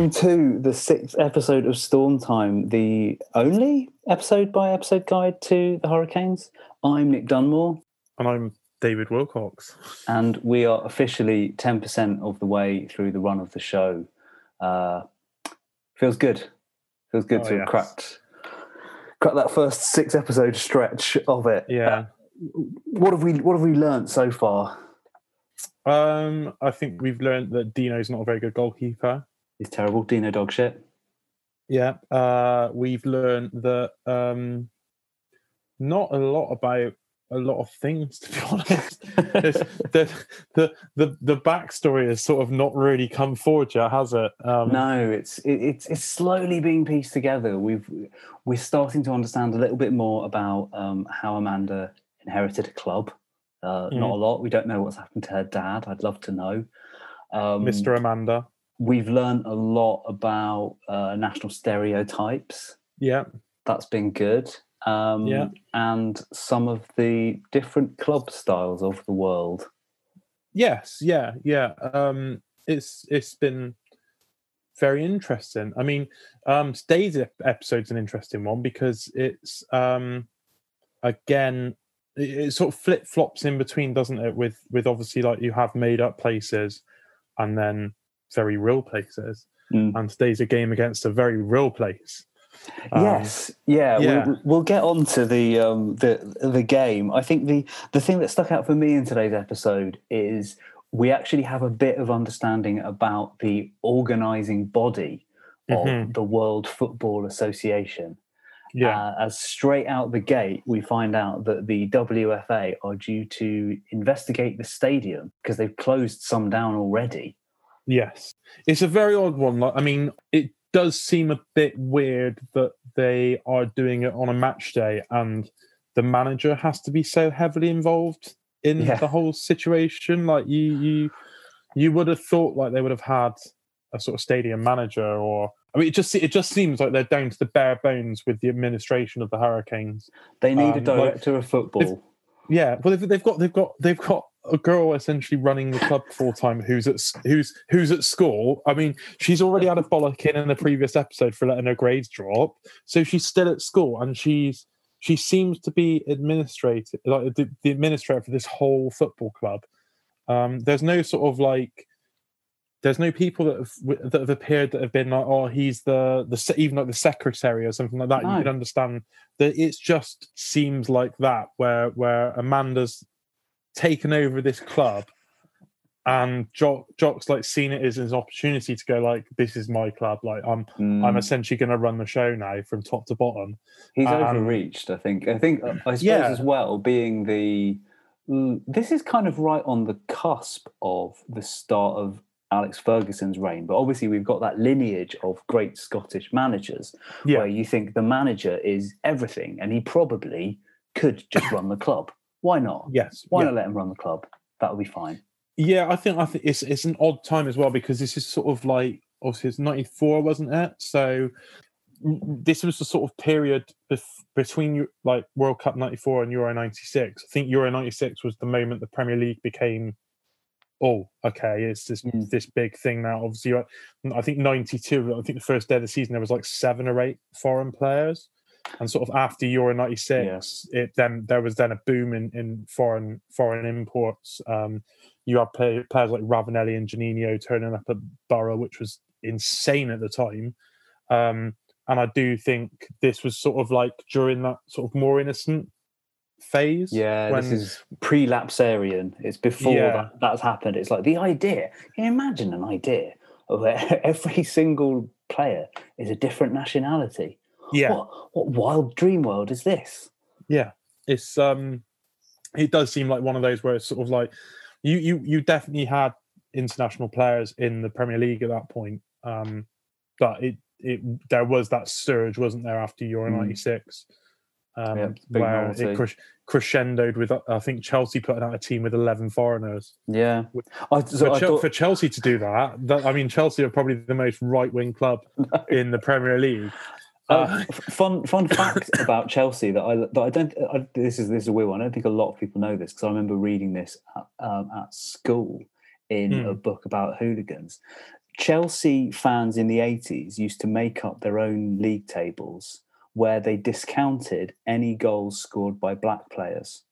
Welcome to the sixth episode of Storm Time, the only episode by episode guide to the Hurricanes. I'm Nick Dunmore, And I'm David Wilcox. and we are officially 10% of the way through the run of the show. Uh, feels good. Feels good Oh, to have yes. cracked, cracked that first six episode stretch of it. Yeah. What have we What have we learned so far? Um, I think we've learned that Dino's not a very good goalkeeper. It's terrible. Dino dog shit. Yeah. Uh, we've learned that um, not a lot about a lot of things, to be honest. The, the the the backstory has sort of not really come forward yet, has it? Um, No, it's it, it's it's slowly being pieced together. We've we're starting to understand a little bit more about um, how Amanda inherited a club. Uh, Not Mhm. a lot. We don't know what's happened to her dad. I'd love to know. Um, Mr. Amanda. We've learned a lot about uh, national stereotypes. Yeah. That's been good. Um, Yeah. And some of the different club styles of the world. Yes, yeah, yeah. Um, it's it's been very interesting. I mean, um, today's episode's an interesting one because it's um, again, it, it sort of flip flops in between, doesn't it? With with obviously like you have made up places, and then very real places. Mm. And today's a game against a very real place. Um, yes, yeah, yeah. We'll, we'll get on to the um, the the game. I think the the thing that stuck out for me in today's episode is we actually have a bit of understanding about the organising body of Mhm. the World Football Association. Yeah, Uh, as straight out the gate, we find out that the WFA are due to investigate the stadium because they've closed some down already. Yes, it's a very odd one. Like, I mean, it does seem a bit weird that they are doing it on a match day, and the manager has to be so heavily involved in Yeah. the whole situation. Like you, you, you would have thought like they would have had a sort of stadium manager, or I mean, it just it just seems like they're down to the bare bones with the administration of the Hurricanes. They need a Um, like, director of football. Yeah, well, they've, they've got they've got they've got a girl essentially running the club full time who's at who's who's at school. I mean, she's already had a bollocking in in the previous episode for letting her grades drop, so she's still at school and she's she seems to be administrator like the, the administrator for this whole football club. Um, there's no sort of like there's no people that have that have appeared that have been like oh he's the the even like the secretary or something like that. No. You can understand that it's just seems like that where where Amanda's taken over this club and Jock Jock's like seen it as an opportunity to go like this is my club like I'm I'm Mm. essentially going to run the show now from top to bottom. He's Um, overreached, I think. I think, uh, I suppose, Yeah. as well, being the. This is kind of right on the cusp of the start of Alex Ferguson's reign, but obviously we've got that lineage of great Scottish managers Yeah. where you think the manager is everything and he probably could just run the club. Why not? Yes. Why yeah. not let him run the club? That'll be fine. Yeah, I think I think it's it's an odd time as well because this is sort of like obviously it's ninety four, wasn't it? So this was the sort of period bef- between like World Cup ninety four and Euro ninety six. I think Euro ninety six was the moment the Premier League became. Oh, okay. It's this Mm. this big thing now. Obviously, I, I think ninety two. I think the first day of the season there was like seven or eight foreign players, and sort of after Euro ninety six, it then there was then a boom in, in foreign foreign imports. Um, you had play, players like Ravanelli and Juninho turning up at Borough, which was insane at the time. Um, and I do think this was sort of like during that sort of more innocent phase. Yeah, when, this is pre-lapsarian. It's before Yeah. that, that's happened. It's like the idea. Can you imagine an idea of where every single player is a different nationality? Yeah, What what wild dream world is this? yeah. It's um, it does seem like one of those where it's sort of like you you you definitely had international players in the Premier League at that point. Um, but it it there was that surge, wasn't there, after Euro Mm. '96, um, Yeah, where it cres- crescendoed with I think Chelsea putting out a team with 11 foreigners. Yeah, I, so for, I thought, for Chelsea to do that, that, I mean, Chelsea are probably the most right wing club in the Premier League. Uh, Uh, fun fun fact about Chelsea that I that I don't I, this is this is a weird one. I don't think a lot of people know this because I remember reading this at, um, at school in Hmm. a book about hooligans. Chelsea fans in the 80s used to make up their own league tables where they discounted any goals scored by black players.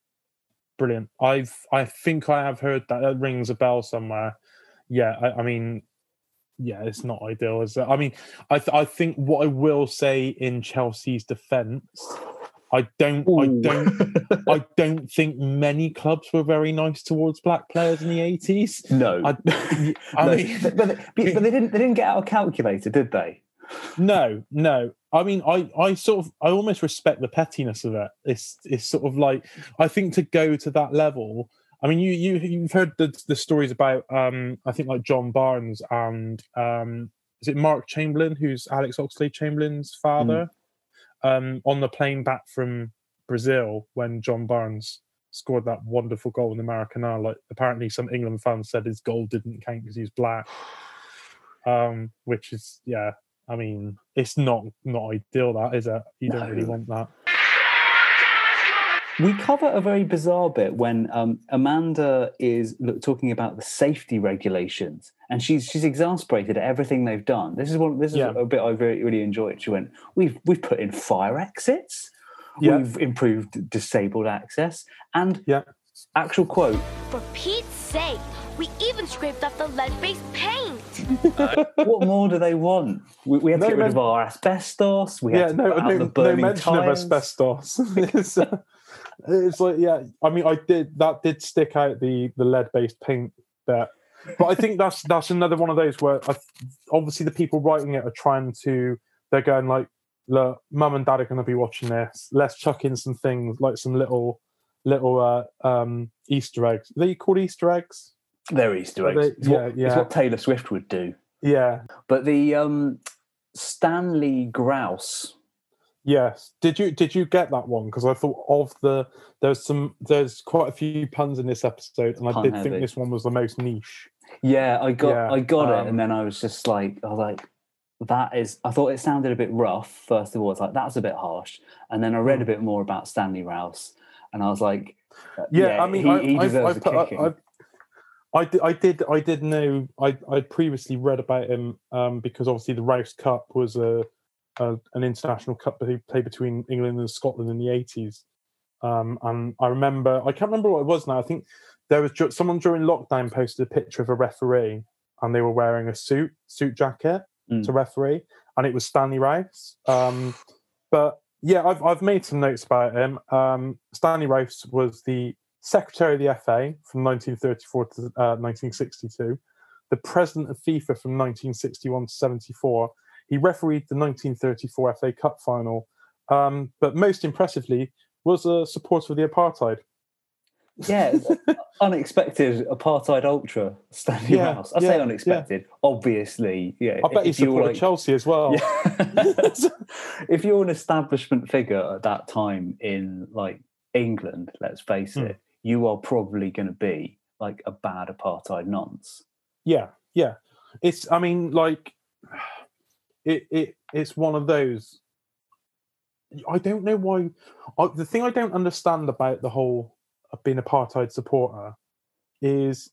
Brilliant. I've I think I have heard that. That rings a bell somewhere. Yeah, I, I mean, yeah, it's not ideal, is it? I mean, I th- I think what I will say in Chelsea's defence, I don't I don't I don't think many clubs were very nice towards black players in the eighties. no. I, I No, mean, but, but, but they didn't they didn't get out a calculator, did they? no, no. I mean, I, I sort of, I almost respect the pettiness of it. It's, it's sort of like, I think to go to that level. I mean, you, you, you've heard the the stories about, um, I think like John Barnes and, um, is it Mark Chamberlain, who's Alex Oxlade Chamberlain's father, um, on the plane back from Brazil when John Barnes scored that wonderful goal in the Maracanã. Like, apparently, some England fans said his goal didn't count because he's black. Um, which is, yeah, I mean, it's not not ideal. That is it. You don't really want that. We cover a very bizarre bit when um, Amanda is talking about the safety regulations, and she's she's exasperated at everything they've done. This is one. This is Yeah. a bit I really really enjoyed. She went, "We've we've put in fire exits, Yeah. we've improved disabled access, and Yeah. actual quote: For Pete's sake, we even scraped off the lead-based paint. What more do they want? We, we had to No, get rid no. of our asbestos. We had yeah, to no, put out no, the no burning mention of tyres. asbestos. uh, it's like, yeah, I mean, I did that did stick out the the lead based paint there, but I think that's that's another one of those where I, obviously the people writing it are trying to they're going like, look, mum and dad are going to be watching this. Let's chuck in some things like some little little uh, um, Easter eggs. Are they called Easter eggs? They're Easter eggs. they- it's, what, yeah, it's what Taylor Swift would do. Yeah. But the um, Stanley Grouse. Yes. Did you did you get that one? Because I thought of the there's some there's quite a few puns in this episode, and I Pun did heavy. think this one was the most niche. Yeah, I got Yeah, I got it, um, and then I was just like, I was like, that is. I thought it sounded a bit rough. First of all, it's like that's a bit harsh, and then I read a Mm. bit more about Stanley Rous, and I was like, uh, Yeah, I mean, he, I, he I, deserves I, a I, kicking. I, I, did, I did I did know I I'd previously read about him um, because obviously the Rous Cup was a, a an international cup that he played between England and Scotland in the eighties. Um, and I remember I can't remember what it was now. I think there was ju- someone during lockdown posted a picture of a referee and they were wearing a suit suit jacket Mm. to referee, and it was Stanley Rous. Um, but yeah, I've I've made some notes about him. Um, Stanley Rous was the secretary of the FA from 1934 to uh, 1962, the president of FIFA from 1961 to 74. He refereed the 1934 FA Cup final, um, but most impressively was a supporter of the apartheid. yeah, unexpected apartheid ultra Stanley Yeah, Rous. I yeah, say yeah. unexpected. Obviously, yeah. I bet he you were Chelsea as well. Yeah. if you're an establishment figure at that time in like England, let's face Hmm. it, you are probably going to be like a bad apartheid nonce. Yeah, yeah. It's I mean, like it it it's one of those I don't know why I, the thing I don't understand about the whole of being apartheid supporter is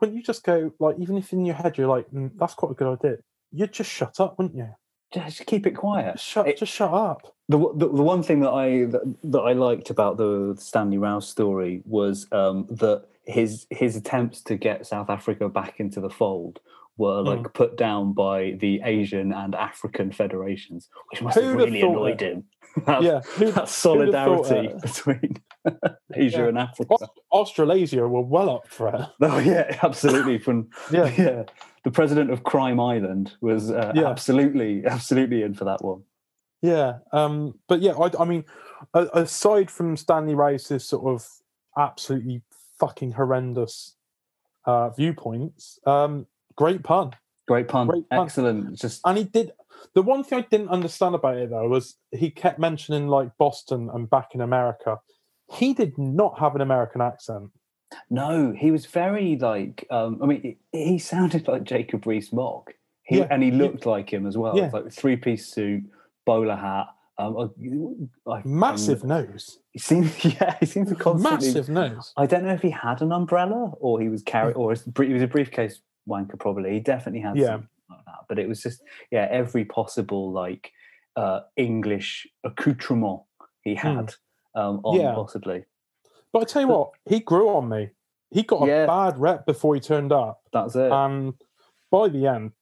wouldn't you just go like even if in your head you're like mm, that's quite a good idea you'd just shut up wouldn't you Just keep it quiet. just shut It- just shut up the, the the one thing that I that, that I liked about the Stanley Rous story was um, that his his attempts to get South Africa back into the fold were like Mm. put down by the Asian and African federations, which must have Who'd have really thought annoyed him. That, yeah who- that have solidarity it? between Asia Yeah. and Africa. Aus- Australasia were well up for it Oh yeah, absolutely. From yeah yeah, the president of Crime Island was uh, Yeah. absolutely absolutely in for that one. Yeah, um, but yeah, I, I mean, aside from Stanley Rice's sort of absolutely fucking horrendous uh, viewpoints, um, great pun, Great pun, Great pun. excellent. Just and he did. The one thing I didn't understand about it though was he kept mentioning like Boston and back in America. He did not have an American accent. No, he was very like. Um, I mean, he, sounded like Jacob Rees-Mogg, he, Yeah, and he yeah. looked like him as well. Yeah. It's like three-piece suit, bowler hat. Um, Massive um, nose, he seemed, yeah, he seemed to constantly. massive nose. I don't know if he had an umbrella or he was carrying, or he was a briefcase wanker. Probably, he definitely had Yeah. like that. But it was just yeah, every possible like uh, English accoutrement he had um, on Hmm. Yeah. possibly. But I tell you But- what, he grew on me. He got a bad rep before he turned up, That's it. and by the end,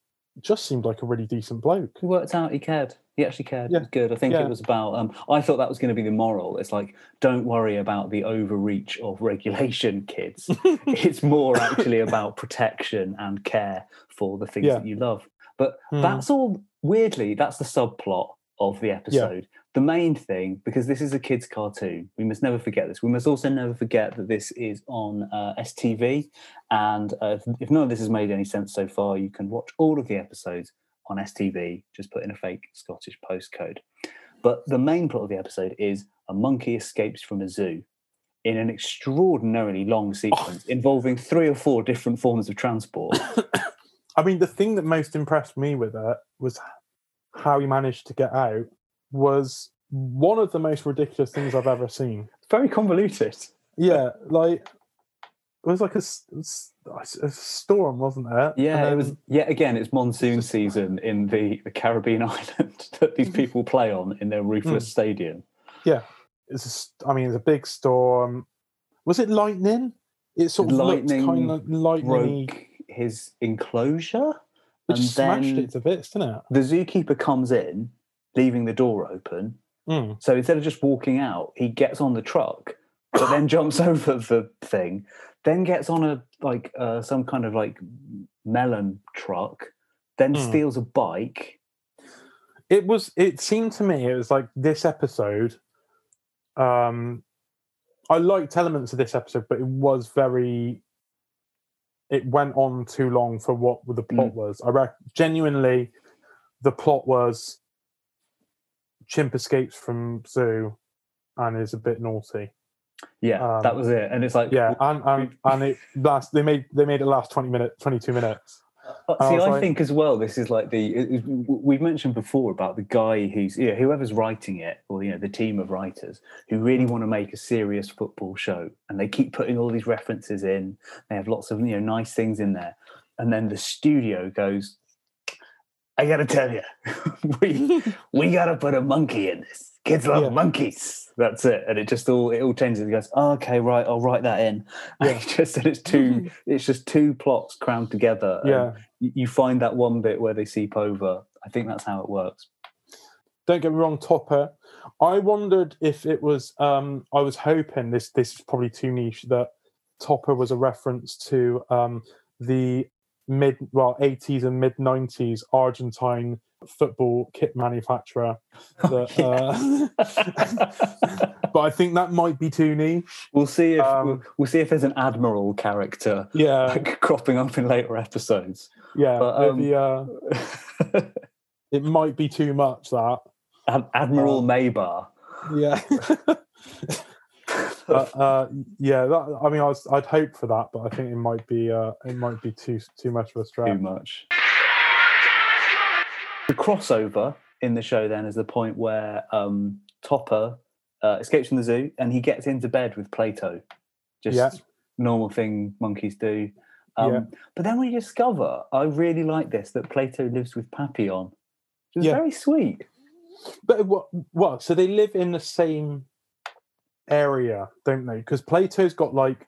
just seemed like a really decent bloke. he worked out. He cared. He actually cared. Yeah. It was good. I think Yeah. it was about. Um, I thought that was going to be the moral. It's like don't worry about the overreach of regulation, kids. it's more actually about protection and care for the things Yeah. that you love. But Mm. that's all. Weirdly, that's the subplot of the episode. The main thing, because this is a kids' cartoon, we must never forget this. We must also never forget that this is on uh, STV, and uh, if, if none of this has made any sense so far, you can watch all of the episodes on STV. Just put in a fake Scottish postcode. But the main plot of the episode is a monkey escapes from a zoo in an extraordinarily long sequence involving three or four different forms of transport. I mean, the thing that most impressed me with it was how he managed to get out. Was one of the most ridiculous things I've ever seen. Very convoluted. Yeah, like it was like a storm, wasn't it? Yeah, And it was yet again. It's monsoon season in the, the Caribbean island that these mm-hmm. people play on in their roofless mm. stadium. Yeah, it's. A, I mean, it's a big storm. Was it lightning? It sort of Lightning looked kind of lightning, Broke his enclosure, which and smashed then it to bits, didn't it? the zookeeper comes in, leaving the door open. Mm. So instead of just walking out, he gets on the truck, but then jumps over the thing, then gets on a like uh, some kind of like melon truck, then Hmm. steals a bike. It was. It seemed to me it was like this episode. Um, I liked elements of this episode, but it was very. It went on too long for what the plot was. I reckon genuinely, the plot was. Chimp escapes from zoo, and is a bit naughty. Yeah, that Um, was it. And it's like, Yeah, and and, and it last. They made they made it last twenty minutes, twenty two minutes. See, was I like- think as well. This is like the it- we've mentioned before about the guy who's yeah, whoever's writing it, or you know, the team of writers who really want to make a serious football show, and they keep putting all these references in. They have lots of you know nice things in there, and then the studio goes, "I got to tell you, we we got to put a monkey in this. Kids love Yeah. monkeys. That's it." And it just all it all changes. It goes, oh, "Okay, right, I'll write that in." And Yeah. it's just and it's two it's just two plots crammed together. and Yeah, you find that one bit where they seep over. I think that's how it works. don't get me wrong, Topper. I wondered if it was. Um, I was hoping this. This is probably too niche. That Topper was a reference to um, the mid, well, eighties and mid nineties Argentine football kit manufacturer. That, uh, but I think that might be too niche. we'll see if Um, we'll, we'll see if there's an admiral character Yeah, like, cropping up in later episodes. yeah. but, um, the, uh, it might be too much. That. Ad- Admiral Uh, Maybar. Yeah. But uh, yeah, that, I mean, I was, I'd hope for that, but I think it might be uh, it might be too too much of a strain Too much. The crossover in the show then is the point where um, Topper uh, escapes from the zoo and he gets into bed with Plato. Just Yeah. normal thing monkeys do. Um, Yeah. But then we discover, I really like this, that Plato lives with Papillon. Which is Yeah. very sweet. But what? What? So they live in the same area, don't they? Because Plato's got like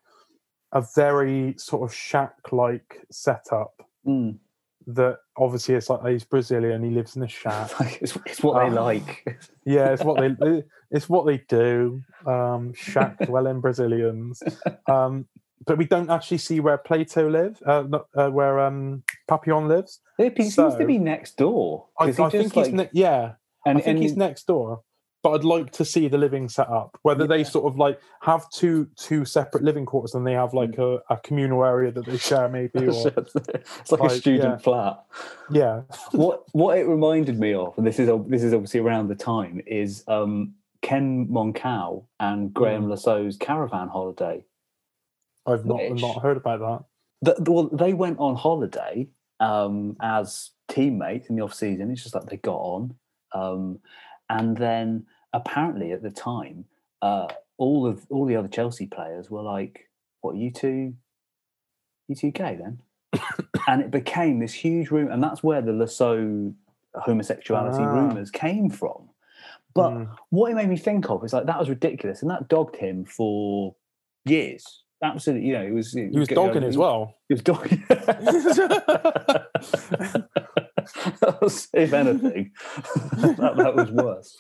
a very sort of shack-like setup. Mm. That obviously it's like he's Brazilian. He lives in a shack. It's, it's what they Ah. like. Yeah, it's what they it's what they do. Um, shack dwelling Brazilians. Um, but we don't actually see where Plato lives. Uh, not, uh, where um, Papillon lives. He seems to be next door. I, he I think just, he's ne- yeah. and, I think and he's next door. But I'd like to see the living set up. Whether they sort of like have two two separate living quarters and they have like Mm. a, a communal area that they share, maybe. Or it's like, a student yeah. flat. yeah, what what it reminded me of, and this is this is obviously around the time, is um, Ken Monkou and Graeme Mm. Le Saux's caravan holiday. I've not Which- not heard about that. The, the- well, they went on holiday um, as teammates in the off season. It's just like they got on, um, and then apparently at the time, uh, all of all the other Chelsea players were like, "What you two? You two gay then?" and it became this huge room, and that's where the Le Saux homosexuality Ah. rumors came from. But Mm. what it made me think of is like that was ridiculous, and that dogged him for years. Absolutely, you know, it was. He was dogging as well. He was dogging. If anything, that, that was worse.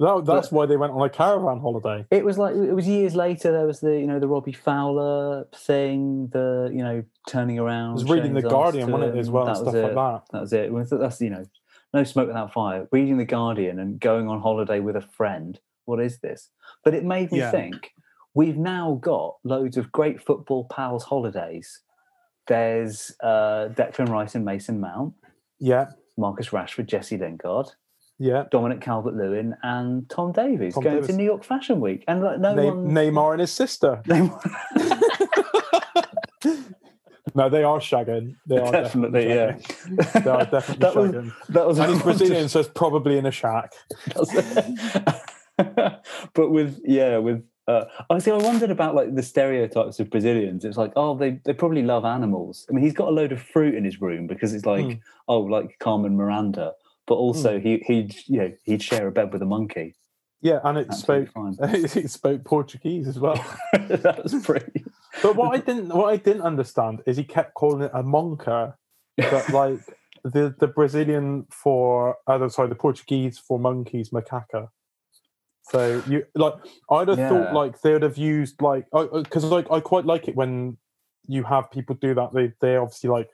That, that's why they went on a caravan holiday. It was like it was years later. There was the you know the Robbie Fowler thing, the you know turning around. I was reading the Guardian, arms wasn't it, as well, That and stuff it. like that. That was it. Well, That's you know, no smoke without fire. Reading the Guardian and going on holiday with a friend. What is this? But it made me Yeah. think. We've now got loads of great football pals holidays. There's uh, Declan Rice and Mason Mount, Yeah, Marcus Rashford, Jesse Lingard, yeah. Dominic Calvert-Lewin, and Tom Davies Tom going Davies. to New York Fashion Week, and like no Ne- one. Neymar and his sister. No, they are shagging. They are definitely, yeah. shagging. They are definitely that was shagging. that was And he's Brazilian, so it's probably in a shack. but with yeah, with uh, I see. I wondered about like the stereotypes of Brazilians. It's like, oh, they they probably love animals. I mean, he's got a load of fruit in his room because it's like, Hmm. oh, like Carmen Miranda. But also, he he'd you know he'd share a bed with a monkey. Yeah, and it spoke Absolutely fine. it spoke Portuguese as well. that was pretty. But what I didn't what I didn't understand is he kept calling it a monka, but like the the Brazilian for uh, sorry the Portuguese for monkeys macaca. So you like I'd have Yeah. thought like they would have used like because like I quite like it when you have people do that. They they obviously like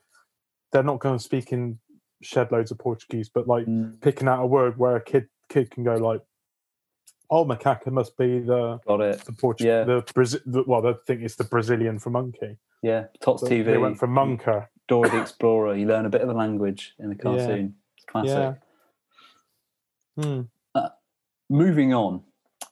they're not going to speak in shed loads of Portuguese, but like Mm, picking out a word where a kid kid can go like, oh macaca must be the got it. the Portuguese Yeah. the Brazil the, well the thing is the Brazilian for monkey. Yeah, Tots So TV. They went for Monka. Dora the Explorer. You learn a bit of the language in the cartoon. It's classic. Yeah. Hmm. moving on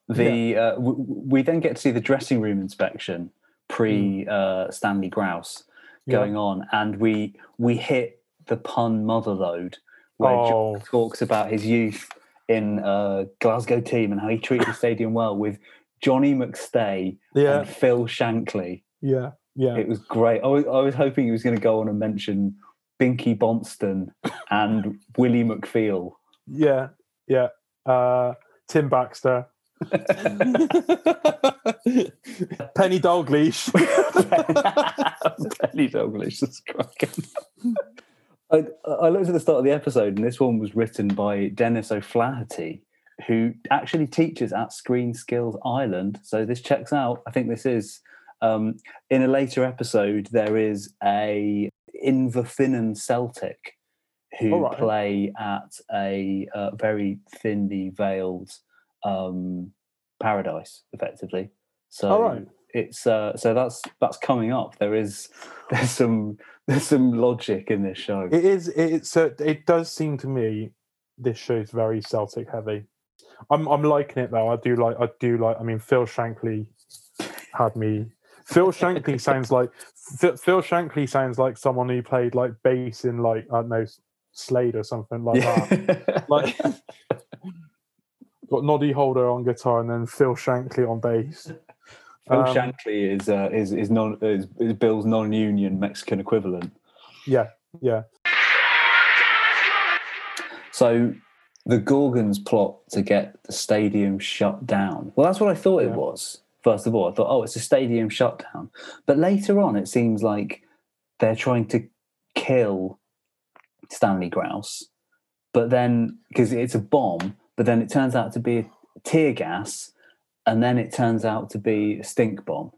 the uh, w- we then get to see the dressing room inspection pre uh, stanley grouse. Yeah. going on and we we hit the pun mother load where Oh. John talks about his youth in uh, glasgow team and how he treated the stadium well with johnny mcstay Yeah. and phil shankly Yeah. Yeah. it was great I was, I was hoping he was going to go on and mention binky bonston and willie mcfeel Yeah. Yeah. Uh, Tim Baxter. Penny Dalglish. Penny Dalglish is cracking. I, I looked at the start of the episode, and this one was written by Dennis O'Flaherty, who actually teaches at Screen Skills Ireland. So this checks out. I think this is um, in a later episode. There is a Inverfinnan Celtic who right. play at a uh, very thinly veiled um, paradise, effectively. So right. it's uh, so that's that's coming up. There is there's some there's some logic in this show. It is. It, so it does seem to me this show is very Celtic heavy. I'm I'm liking it though. I do like. I do like. I mean, Phil Shankly had me. Phil Shankly sounds like Phil Shankly sounds like someone who played like bass in like I don't know Slade or something like that. Like got Noddy Holder on guitar and then Phil Shankly on bass. Phil um, Shankly is uh, is is non is, is Bill's non-union Mexican equivalent. Yeah, yeah. So the Gorgons plot to get the stadium shut down. Well, that's what I thought it was. First of all, I thought, oh, it's a stadium shutdown. But later on, it seems like they're trying to kill Stanley Grouse. But then, because it's a bomb, but then it turns out to be tear gas, and then it turns out to be a stink bomb.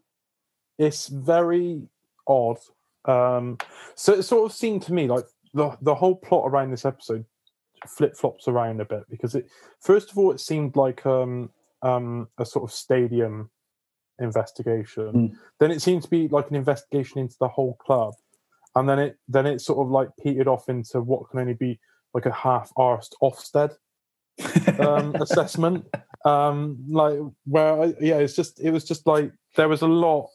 it's very odd. Um, so it sort of seemed to me like the the whole plot around this episode flip flops around a bit because it first of all it seemed like um, um, a sort of stadium investigation. Mm. Then it seemed to be like an investigation into the whole club, and then it then it sort of like petered off into what can only be like a half-arsed Ofsted um, assessment. Um, like where I, yeah, it's just it was just like there was a lot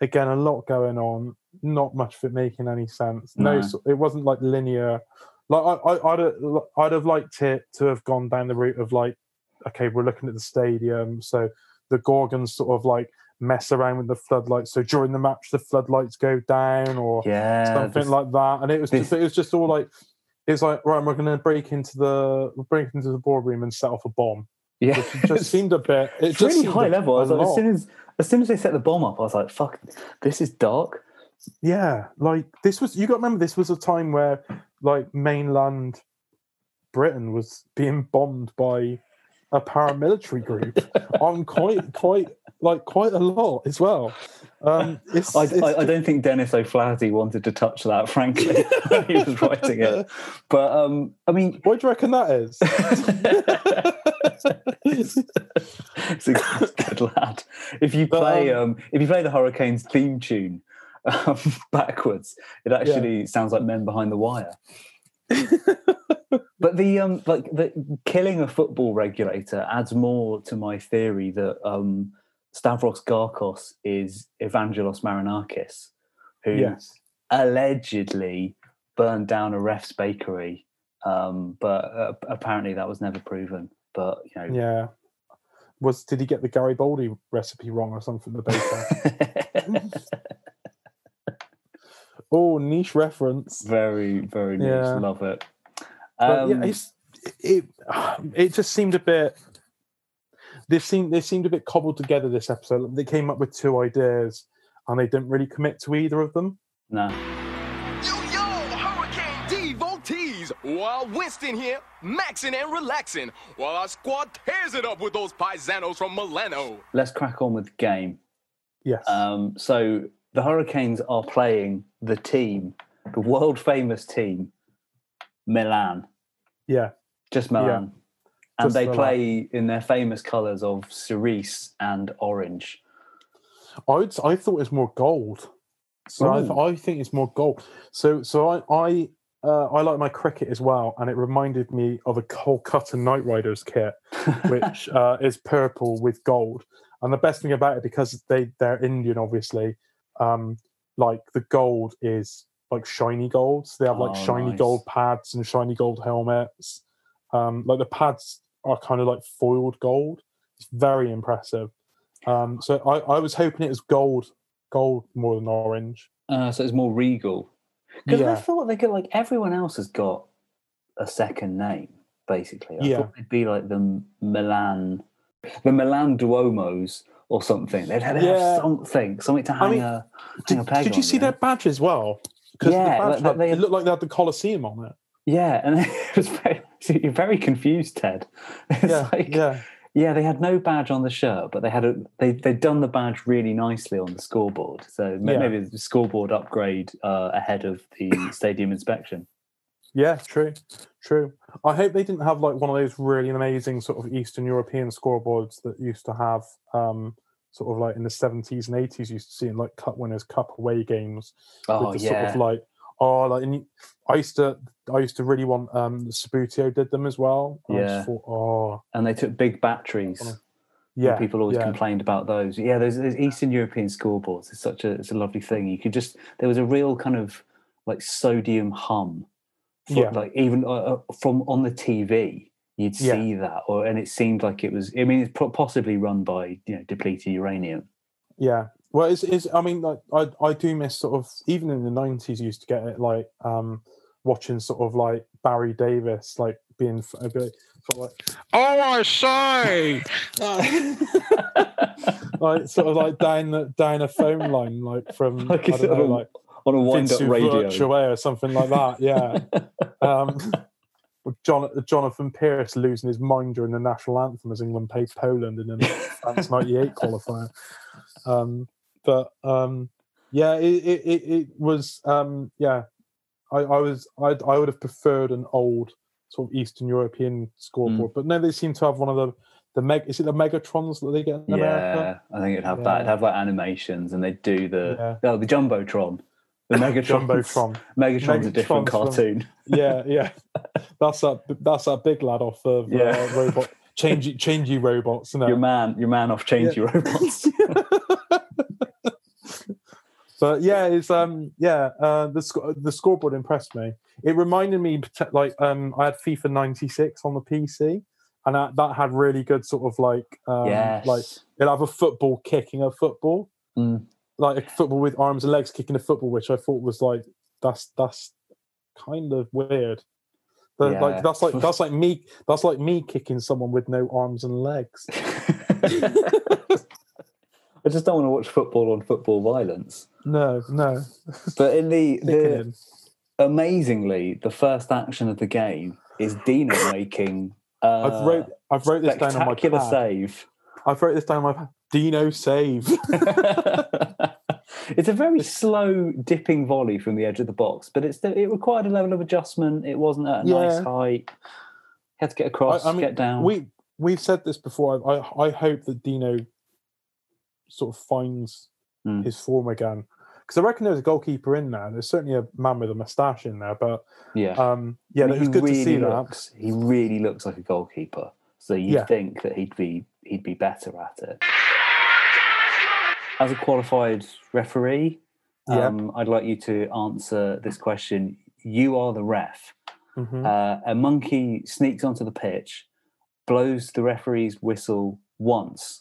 again, a lot going on. Not much of it making any sense. No, No. it wasn't like linear. Like I, I, I'd, have- I'd have liked it to have gone down the route of like, okay, we're looking at the stadium, so the Gorgons sort of like mess around with the floodlights. So during the match, the floodlights go down or Yeah, something this- like that. And it was this- just it was just all like it's like right, we're going to break into the break into the boardroom and set off a bomb. Yeah. It just seemed a bit. It it's just really high level. I was like, as soon as as soon as they set the bomb up, I was like, "Fuck, this is dark." Yeah, like this was you got to remember this was a time where like mainland Britain was being bombed by a paramilitary group on quite quite like quite a lot as well. Um it's, I, it's I, I don't think Dennis O'Flaherty wanted to touch that, frankly, when he was writing it. But um, I mean, what do you reckon that is? it's a good, lad. If you But, play, um, um, if you play the Hurricanes theme tune um, backwards, it actually sounds like Men Behind the Wire. but the um, like the killing a football regulator adds more to my theory that um, Stavros Garkos is Evangelos Marinakis, who yes. allegedly burned down a ref's bakery, um, but uh, apparently that was never proven. But you know, Yeah. Was did he get the Garibaldi recipe wrong or something? The baker. oh, niche reference. very, very niche. Yeah. Love it. Um, yeah, it's, it it just seemed a bit. This seemed they seemed a bit cobbled together. This episode, they came up with two ideas, and they didn't really commit to either of them. no. Yo, While Winston here, maxing and relaxing, while our squad tears it up with those paisanos from Milano. Let's crack on with the game. Yes. Um, so the Hurricanes are playing the team, the world famous team, Milan. yeah. Just Milan. and just they Milan. play in their famous colours of cerise and orange. I I thought it was more gold. So I, th- I think it's more gold. So so I I uh, I like my cricket as well, and it reminded me of a Kolkata Knight Riders kit, which uh, is purple with gold. And the best thing about it, because they they're Indian, obviously, um, like the gold is like shiny gold. So they have like Oh, shiny nice. gold pads and shiny gold helmets. Um, like the pads are kind of like foiled gold. It's very impressive. Um, so I, I was hoping it was gold, gold more than orange. Uh, so it's more regal. Because I thought they could like everyone else has got a second name, basically. I Yeah. thought they'd be like the Milan, the Milan Duomos or something. They'd have, Yeah. something, something to I hang mean, a hang a did, peg did you see their badge as well? Because Yeah, the badge like, they- it looked like they had the Colosseum on it. Yeah, and it was very, you're very confused, Ted. It's Yeah, like, yeah, yeah, they had no badge on the shirt, but they had a they they'd done the badge really nicely on the scoreboard. So ma- Yeah. maybe the scoreboard upgrade uh, ahead of the stadium inspection. yeah. True, true. I hope they didn't have like one of those really amazing sort of Eastern European scoreboards that used to have um, sort of like in the seventies and eighties. Used to see in like Cup Winners' Cup away games Oh with the yeah, sort of like oh like and I used to I used to really want um Subbuteo did them as well. Yeah. just thought, oh and they took big batteries. and yeah, people always yeah. complained about those. Yeah, those, those Eastern European scoreboards. It's such a it's a lovely thing. You could just there was a real kind of like sodium hum. For, Yeah. like even uh, uh, from on the TV, you'd Yeah. see that, or and it seemed like it was. I mean, it's possibly run by you know depleted uranium. Yeah. Well, it's, it's I mean, like, I I do miss sort of even in the nineties, used to get it like um watching sort of like Barry Davies like being f- a bit like oh I say like sort of like down the down a phone line like from Like I don't know on a like on a wind up radio. Or something like that. Yeah. um, John, Jonathan Pearce losing his mind during the national anthem as England played Poland in the France '98 qualifier. Um, but um, yeah, it, it, it, was um, yeah. I, I was I I would have preferred an old sort of Eastern European scoreboard, but no, they seem to have one of the the meg. Is it the Megatrons that they get in America? Yeah, I think it'd have that. It'd have like animations, and they'd do the Yeah. oh the jumbotron, the Megatron. Jumbotron. Megatron's a different from- cartoon. yeah, yeah. That's that. That's that big lad off of uh, Yeah. robot changey changey robots. Your man, your man off change Yeah. robots. But yeah, it's um yeah uh, the sc- the scoreboard impressed me. It reminded me like um I had FIFA '96 on the PC, and that, that had really good sort of like um, yes. like it'll have a football kicking a football, Mm. like a football with arms and legs kicking a football, which I thought was like that's that's kind of weird. But Yeah. like that's like that's like me that's like me kicking someone with no arms and legs. I just don't want to watch football on football violence. No, no. But in the, the amazingly, the first action of the game is Dino making. Uh, I've wrote I've wrote this down on my pad. save. I've wrote this down on my. Dino save. it's a very slow dipping volley from the edge of the box, but it's it required a level of adjustment. It wasn't at a nice Yeah. height. Had to get across, I, I mean, get down. we we've said this before. I I hope that Dino sort of finds Mm. his form again because I reckon there's a goalkeeper in there. There's certainly a man with a moustache in there, but yeah, um, yeah, I mean, it was he good really to see looks, He really looks like a goalkeeper. So you Yeah. think that he'd be he'd be better at it. As a qualified referee, Yeah. um, I'd like you to answer this question. You are the ref. that. Mhm. Uh, a monkey sneaks onto the pitch, blows the referee's whistle once.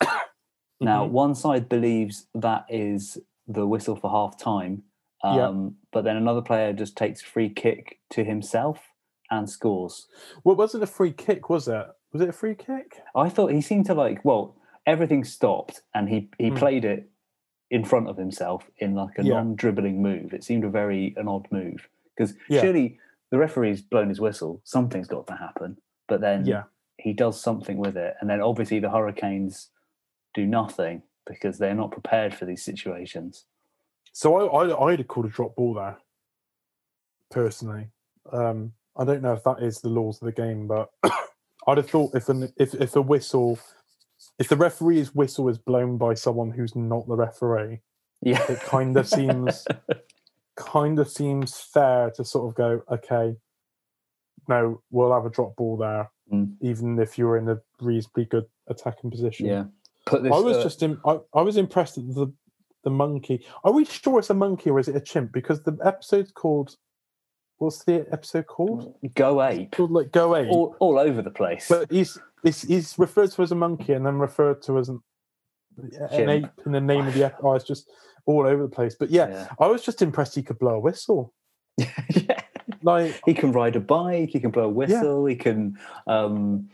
Now, Mhm. one side believes that is the whistle for half time, um, Yeah. but then another player just takes a free kick to himself and scores. Well, wasn't a free kick, was it? Was it a free kick? I thought he seemed to like, well, everything stopped and he, he Mm. played it in front of himself in like a Yeah. non dribbling move. It seemed a very an odd move because Yeah. surely the referee's blown his whistle, something's got to happen. But then Yeah. he does something with it. And then obviously the Hurricanes do nothing because they're not prepared for these situations. So I, I I'd have called a drop ball there. Personally, um, I don't know if that is the laws of the game, but I'd have thought if an if if a whistle, if the referee's whistle is blown by someone who's not the referee, Yeah. it kind of seems kind of seems fair to sort of go, okay, no, we'll have a drop ball there, Mm. even if you're in a reasonably good attacking position. yeah. Put this I was uh, just in, I, I was impressed at the the monkey. Are we sure it's a monkey or is it a chimp? Because the episode's called what's the episode called? go ape Called like Go Ape. all, all over the place. But he's, he's he's referred to as a monkey and then referred to as an, an ape in the name of the episode. Oh, it's just all over the place. But yeah, Yeah. I was just impressed he could blow a whistle. yeah. Like He can ride a bike. He can blow a whistle. He can um,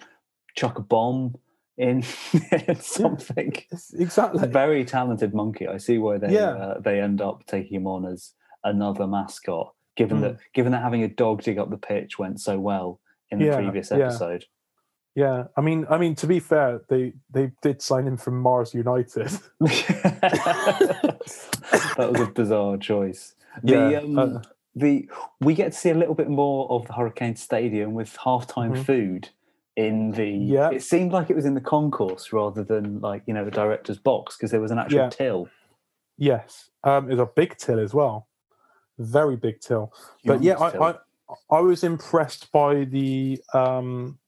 chuck a bomb in something. it's exactly. Very talented monkey. I see why they Yeah. uh, they end up taking him on as another mascot. Given Mm. that given that having a dog dig up the pitch went so well in the Yeah, previous yeah. episode. Yeah, I mean, I mean, to be fair, they they did sign him from Mars United. that was a bizarre choice. The, Yeah, um, uh, the we get to see a little bit more of the Hurricane Stadium with halftime Mhm. food in the. Yeah. It seemed like it was in the concourse rather than like you know the director's box because there was an actual Yeah. till. Yes, um, it was a big till as well, very big till. But yeah, till. I, I I was impressed by the um,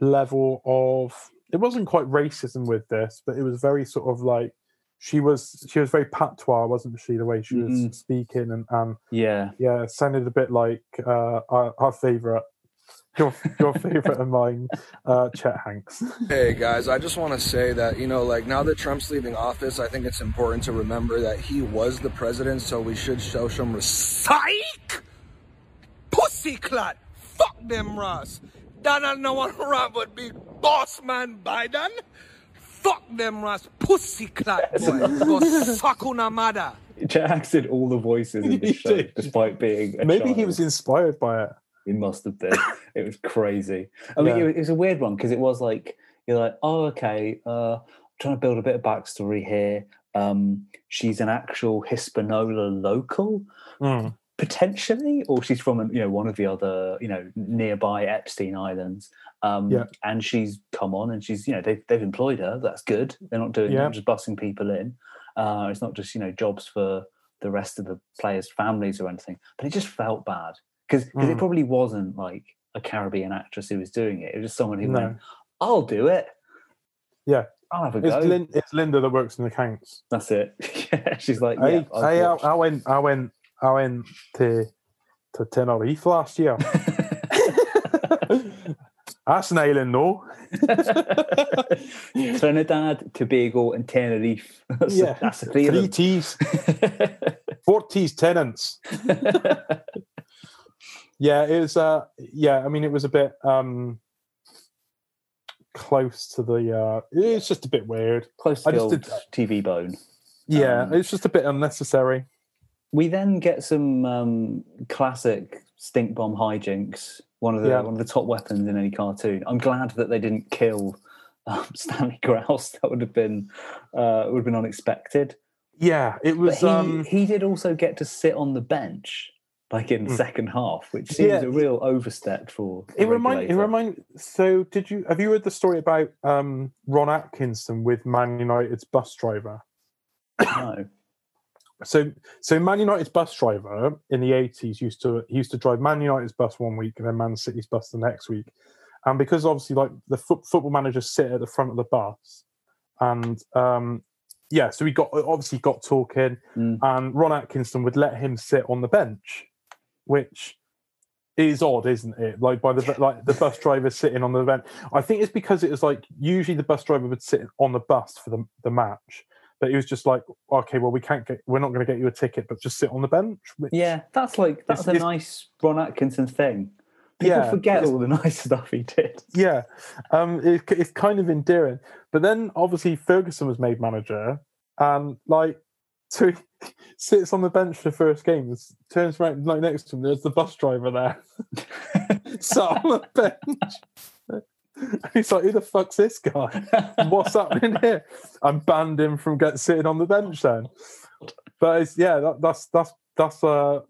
level of. It wasn't quite racism with this, but it was very sort of like she was she was very patois, wasn't she? The way she was Mhm. speaking and and yeah. yeah, sounded a bit like uh, our, our favorite. Your, your favorite of mine, uh, Chet Hanks. Hey guys, I just want to say that, you know, like now that Trump's leaving office, I think it's important to remember that he was the president, so we should show some respect. Pussy clot! Fuck them, Ross! Donald no one run but big boss man Biden! Fuck them, Ross! Pussy clot, boy! Go suck una mother! Jax did all the voices in the He show did. despite being. Maybe he was inspired by it. He must have been. it was crazy. I mean, Yeah. it, it was a weird one because it was like you're like, oh, okay, uh, trying to build a bit of backstory here. Um, she's an actual Hispaniola local, Mm. potentially, or she's from you know one of the other you know nearby Epstein Islands. Um, Yeah. and she's come on, and she's you know they've they've employed her. That's good. They're not doing Yeah. not just bussing people in. Uh, it's not just you know jobs for the rest of the players' families or anything. But it just felt bad because it Mm. probably wasn't like a Caribbean actress who was doing it. It was just someone who No. went, "I'll do it." Yeah. I'll have a It's, go. Lin- it's Linda that works in the accounts. That's it. yeah, she's like, I, yeah, I've I. I went, I went, I went to to Tenerife last year, That's an alien, no. Trinidad, Tobago, and Tenerife. That's, yeah, that's the three feeling. T's, four T's tenants. Yeah, it was. Uh, yeah, I mean, it was a bit um close to the. uh It's just a bit weird. Close I to the just old did- TV bone. Yeah, Um, it's just a bit unnecessary. We then get some um, classic stink bomb hijinks. One of the Yeah. one of the top weapons in any cartoon. I'm glad that they didn't kill um, Stanley Grouse. That would have been uh, would have been unexpected. Yeah, it was. he um he did also get to sit on the bench, like in the Mm. second half, which seems Yeah. a real overstep for. It remind. It remind. So, did you have you heard the story about um Ron Atkinson with Man United's bus driver? No. So, so Man United's bus driver in the eighties used to he used to drive Man United's bus one week and then Man City's bus the next week, and because obviously like the fo- football managers sit at the front of the bus, and um yeah, so we got obviously got talking, Mm. and Ron Atkinson would let him sit on the bench, which is odd, isn't it? Like by the like the bus driver sitting on the bench. I think it's because it was like usually the bus driver would sit on the bus for the the match, but he was just like, okay, well we can't get, we're not going to get you a ticket, but just sit on the bench. which- Yeah, that's like that's It's- a it's- nice Ron Atkinson thing. People Yeah, forget all the nice stuff he did. yeah, um, it, it's kind of endearing. But then obviously Ferguson was made manager, and like, so he sits on the bench for the first game, turns around like next to him. There's the bus driver there, sat on the bench. And he's like, "Who the fuck's this guy? What's happening here?" And banned him from get sitting on the bench. Then, but it's yeah, that, that's that's that's uh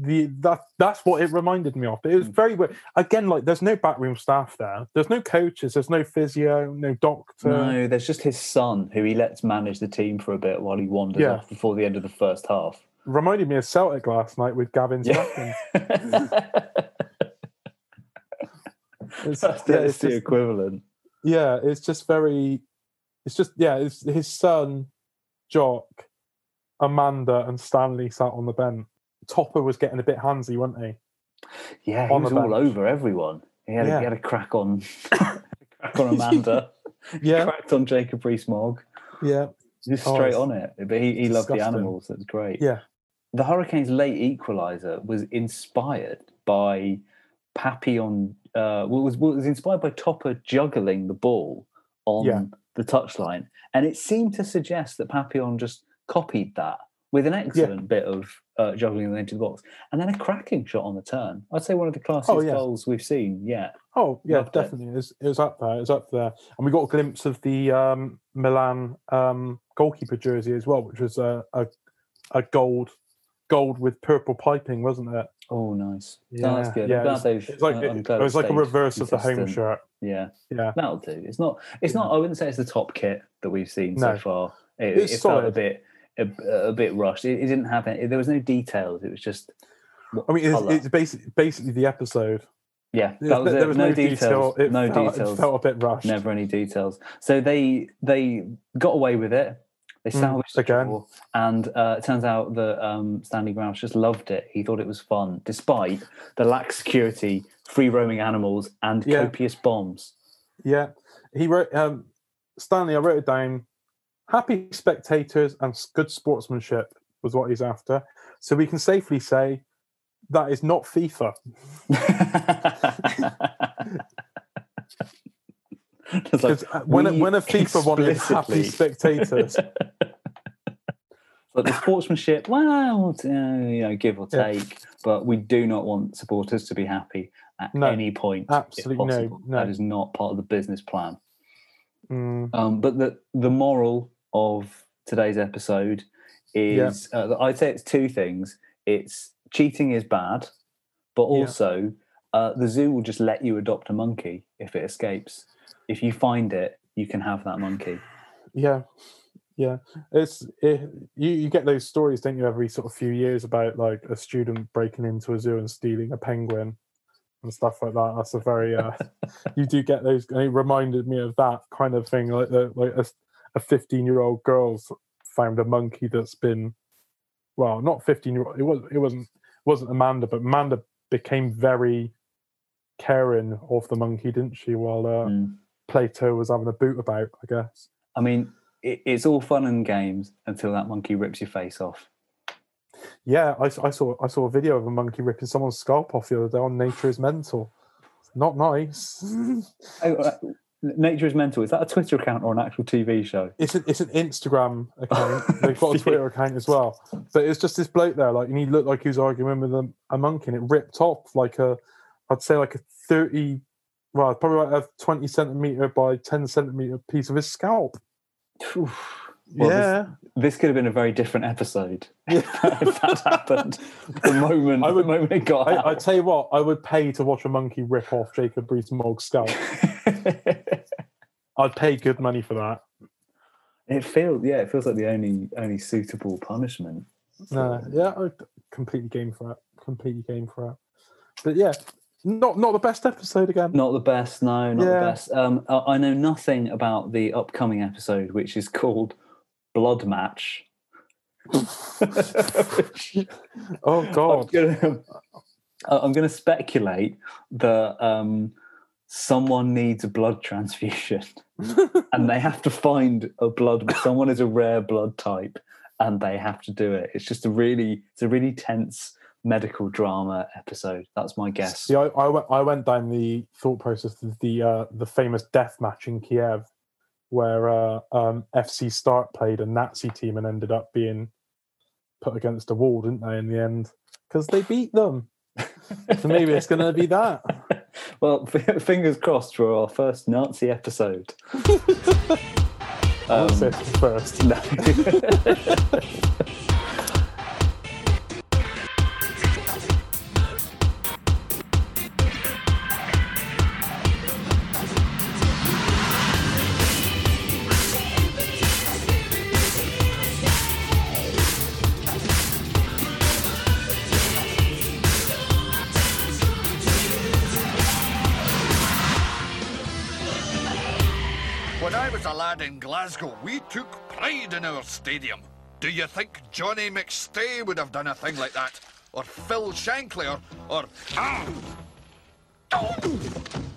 the that that's what it reminded me of. It was hmm. very weird. Again, like there's no backroom staff there. There's no coaches. There's no physio. No doctor. No, there's just his son who he lets manage the team for a bit while he wanders Yeah. off before the end of the first half. Reminded me of Celtic last night with Gavin's Yeah. It's, that's, yeah, it's the just, equivalent. yeah, it's just very. It's just yeah. It's his son, Jock, Amanda, and Stanley sat on the bench. Topper was getting a bit handsy, wasn't he? Yeah, he on was all over everyone. He had, a, Yeah. he had a crack on, crack on Amanda. Yeah, cracked on Jacob Rees-Mogg. yeah, Just Oh, straight on it. But he, he loved the animals. That's great. yeah. the Hurricanes' late equaliser was inspired by Papillon. Uh, well, was was inspired by Topper juggling the ball on Yeah. the touchline, and it seemed to suggest that Papillon just copied that with an excellent bit of uh, juggling into the box, and then a cracking shot on the turn. I'd say one of the classiest Oh, yeah. goals we've seen yet. Oh yeah, Loved definitely. It was, it was up there. It was up there, and we got a glimpse of the um, Milan um, goalkeeper jersey as well, which was a, a a gold gold with purple piping, wasn't it? Oh, nice. no, that's good. yeah, it's- It's like uh, it, it was like a reverse of the home shirt. Yeah. Yeah, That'll do. It's not. It's not. I wouldn't say it's the top kit that we've seen so far. It, It's it felt a solid. bit a, a bit rushed. It, it didn't have any. There was no details. It was just. I mean, it's, it's basically basically the episode. yeah, There- that was there it. was no, no details. detail. No felt, details. It felt a bit rushed. Never any details. So they they got away with it. They Mm, salvaged the again. draw, and uh, it turns out that um, Stanley Grouse just loved it. He thought it was fun, despite the lax security, free roaming animals, and Yeah. copious bombs. Yeah, he wrote um, Stanley. I wrote it down. Happy spectators and good sportsmanship was what he's after. So we can safely say that is not FIFA. It's like, Because when, a- when a FIFA wanted happy spectators, But the sportsmanship, well, uh, you know, give or Yeah. take. But we do not want supporters to be happy at No, any point. absolutely no, no. That is not part of the business plan. Mm, Um, but the the moral of today's episode is, uh, I'd say it's two things. It's cheating is bad, but Yeah. also uh, the zoo will just let you adopt a monkey if it escapes. If you find it, you can have that monkey. yeah, yeah. It's it, you. You get those stories, don't you? Every sort of few years about like a student breaking into a zoo and stealing a penguin and stuff like that. That's a very uh, you do get those. And it reminded me of that kind of thing, like the, like a, a fifteen-year-old girl's found a monkey that's been, well, not fifteen-year-old. It was. It wasn't. Wasn't Amanda, but Amanda became very caring of the monkey, didn't she? While uh, Mm. Plato was having a boot about, I guess. I mean, it, it's all fun and games until that monkey rips your face off. Yeah, I, I saw I saw a video of a monkey ripping someone's scalp off the other day on Nature is Mental. Not nice. Oh, uh, Nature is mental. Is that a Twitter account or an actual TV show? it's an it's an Instagram account. They've got a Twitter account as well. But it's just this bloke there, like, and he looked like he was arguing with a, a monkey, and it ripped off like a, I'd say like a thirty, well, probably like a twenty centimeter by ten centimeter piece of his scalp. Well, this- yeah, This could have been a very different episode if that happened. The moment, I would- the moment it got I. I tell you what, I would pay to watch a monkey rip off Jacob Rees-Mogg's scalp. I'd pay good money for that. it feels, yeah, it feels like the only only suitable punishment. No, yeah, I completely game for it. Completely game for it. But yeah, not not the best episode again. Not the best, no, not Yeah. the best. Um, I, I know nothing about the upcoming episode, which is called Blood Match. Oh I'm god. gonna, I'm gonna speculate that um, someone needs a blood transfusion, and they have to find a blood. Someone is a rare blood type, and they have to do it. It's just a really, it's a really tense medical drama episode. That's my guess. See, I, I went I went down the thought process of the uh, the famous death match in Kiev, where uh, um, FC Start played a Nazi team and ended up being put against a wall, didn't they? In the end, because they beat them. so maybe it's going to be that. Well, f- fingers crossed for our first Nazi episode. Um, first. No. Glasgow, we took pride in our stadium. Do you think Johnny McStay would have done a thing like that? Or Phil Shankly or or Ah! Oh!